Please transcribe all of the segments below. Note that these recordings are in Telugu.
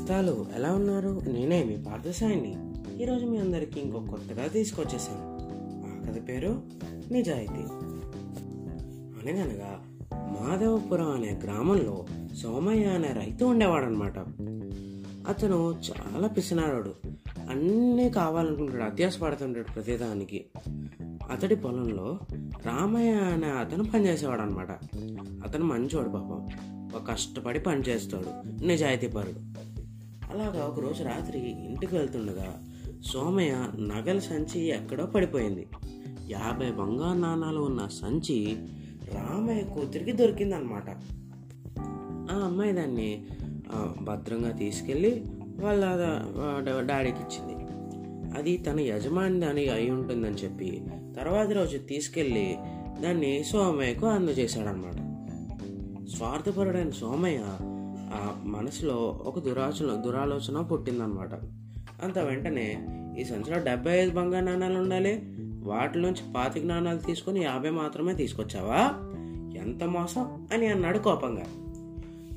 హలో ఎలా ఉన్నారు? నేనే మీ పార్థసాయిని. ఈరోజు మీ అందరికీ ఇంకో కొత్తగా తీసుకొచ్చేసాను. ఆ కథ పేరు నిజాయితీ. అనగనగా మాధవపురం అనే గ్రామంలో సోమయ్య అనే రైతు ఉండేవాడనమాట అతను చాలా పిసినారాడు. అన్నీ కావాలనుకుంటాడు అత్యాస పడుతుంటాడు ప్రతిదానికి. అతడి పొలంలో రామయ్య అనే అతను పనిచేసేవాడు అనమాట అతను మంచోడు పాపం. ఒక కష్టపడి పనిచేస్తాడు. నిజాయితీపరుడు. అలాగా ఒకరోజు రాత్రి ఇంటికి వెళ్తుండగా సోమయ్య నగల సంచి ఎక్కడో పడిపోయింది. యాభై బంగారు నాణాలు ఉన్న సంచి రామయ్య కూతురికి దొరికిందనమాట. ఆ అమ్మాయి దాన్ని భద్రంగా తీసుకెళ్ళి వాళ్ళ డాడీకి ఇచ్చింది. అది తన యజమాని దాని అయి ఉంటుందని చెప్పి తర్వాత రోజు తీసుకెళ్ళి దాన్ని సోమయ్యకు అందజేశాడనమాట. స్వార్థపరుడైన సోమయ్య మనసులో ఒక దురాచన దురాలోచన పుట్టిందనమాట అంత వెంటనే ఈ సంచిలో డెబ్బై ఐదు బంగారు నాణాలు ఉండాలి. వాటిలోంచి పాతిక నాణాలు తీసుకొని యాభై మాత్రమే తీసుకొచ్చావా? ఎంత మోసం? అని అన్నాడు కోపంగా.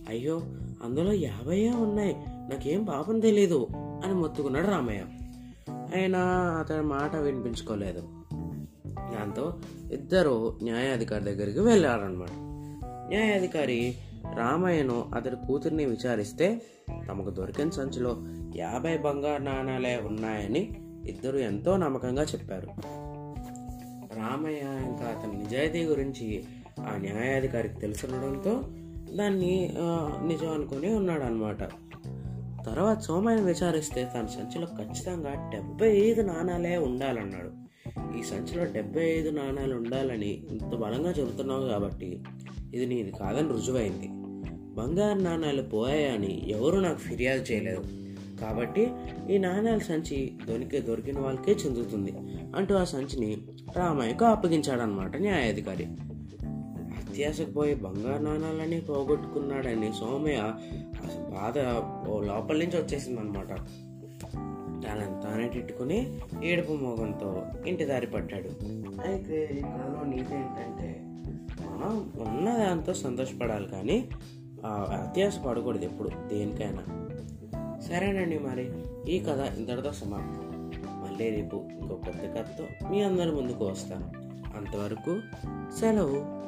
అయ్యో అందులో యాభైయే ఉన్నాయి. నాకేం పాపం తెలీదు అని మొత్తుకున్నాడు రామయ్య. అయినా అతని మాట వినిపించుకోలేదు. దాంతో ఇద్దరు న్యాయాధికారి దగ్గరికి వెళ్ళారనమాట న్యాయాధికారి రామయ్యను అతడి కూతుర్ని విచారిస్తే తమకు దొరికిన సంచిలో యాభై బంగారు నాణాలే ఉన్నాయని ఇద్దరు ఎంతో నమ్మకంగా చెప్పారు. రామయ్య ఇంకా అతని నిజాయితీ గురించి ఆ న్యాయాధికారికి తెలుసుండడంతో దాన్ని నిజం అనుకుని ఉన్నాడు అనమాట తర్వాత సోమయ్యను విచారిస్తే తన సంచిలో ఖచ్చితంగా డెబ్బై ఐదు నాణాలే ఉండాలన్నాడు. ఈ సంచిలో డెబ్బై ఐదు నాణాలు ఉండాలని ఇంత బలంగా చెబుతున్నావు కాబట్టి ఇది నీది కాదని రుజువైంది. బంగారు నాణాలు పోయాయని ఎవరు నాకు ఫిర్యాదు చేయలేదు. కాబట్టి ఈ నాణాల సంచి దొరికి దొరికిన వాళ్ళకే చెందుతుంది అంటూ ఆ సంచిని రామయ్యకు అప్పగించాడనమాట న్యాయాధికారి. అత్యాసకు పోయి బంగారు నాణాలని పోగొట్టుకున్నాడని సోమయ్య బాధ లోపల నుంచి వచ్చేసింది అనమాట తనని తానే తిట్టుకుని ఏడుపు మోగంతో ఇంటి దారి పట్టాడు. అయితే ఈ కథలో నీతి ఏంటంటే మనం ఉన్నదాంతో సంతోషపడాలి కానీ అత్యాశ పడకూడదు ఎప్పుడు? దేనికైనా. సరేనండి మరి. ఈ కథ ఇంతటితో సమాప్తం. మళ్ళీ రేపు ఇంకో కొత్త కథతో మీ అందరి ముందుకు వస్తాను. అంతవరకు సెలవు.